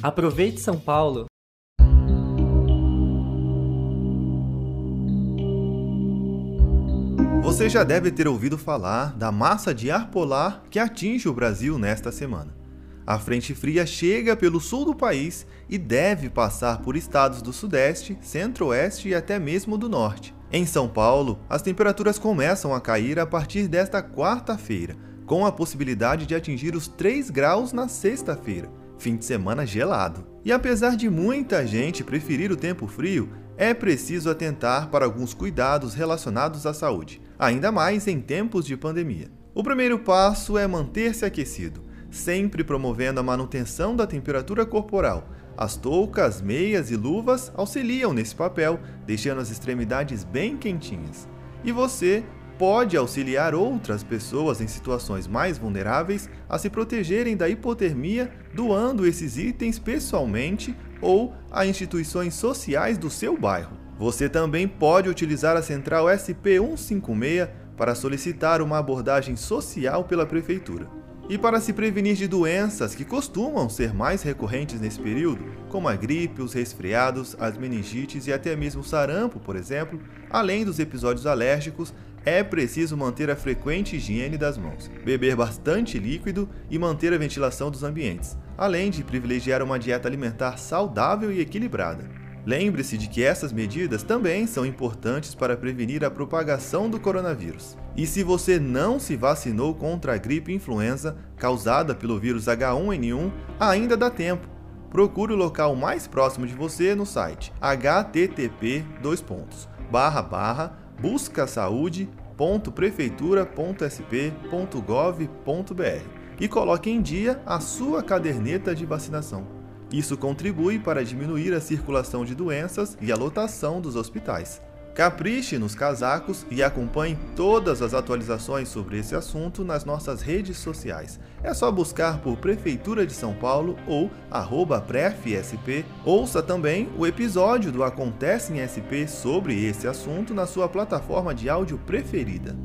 Aproveite São Paulo! Você já deve ter ouvido falar da massa de ar polar que atinge o Brasil nesta semana. A frente fria chega pelo sul do país e deve passar por estados do Sudeste, Centro-Oeste e até mesmo do Norte. Em São Paulo, as temperaturas começam a cair a partir desta quarta-feira, com a possibilidade de atingir os 3 graus na sexta-feira. Fim de semana gelado. E apesar de muita gente preferir o tempo frio, é preciso atentar para alguns cuidados relacionados à saúde, ainda mais em tempos de pandemia. O primeiro passo é manter-se aquecido, sempre promovendo a manutenção da temperatura corporal. As toucas, meias e luvas auxiliam nesse papel, deixando as extremidades bem quentinhas. E você pode auxiliar outras pessoas em situações mais vulneráveis a se protegerem da hipotermia doando esses itens pessoalmente ou a instituições sociais do seu bairro. Você também pode utilizar a central SP156 para solicitar uma abordagem social pela prefeitura. E para se prevenir de doenças que costumam ser mais recorrentes nesse período, como a gripe, os resfriados, as meningites e até mesmo o sarampo, por exemplo, além dos episódios alérgicos, é preciso manter a frequente higiene das mãos, beber bastante líquido e manter a ventilação dos ambientes, além de privilegiar uma dieta alimentar saudável e equilibrada. Lembre-se de que essas medidas também são importantes para prevenir a propagação do coronavírus. E se você não se vacinou contra a gripe influenza causada pelo vírus H1N1, ainda dá tempo. Procure o local mais próximo de você no site http buscasaude.prefeitura.sp.gov.br e coloque em dia a sua caderneta de vacinação. Isso contribui para diminuir a circulação de doenças e a lotação dos hospitais. Capriche nos casacos e acompanhe todas as atualizações sobre esse assunto nas nossas redes sociais. É só buscar por Prefeitura de São Paulo ou PrefSP. Ouça também o episódio do Acontece em SP sobre esse assunto na sua plataforma de áudio preferida.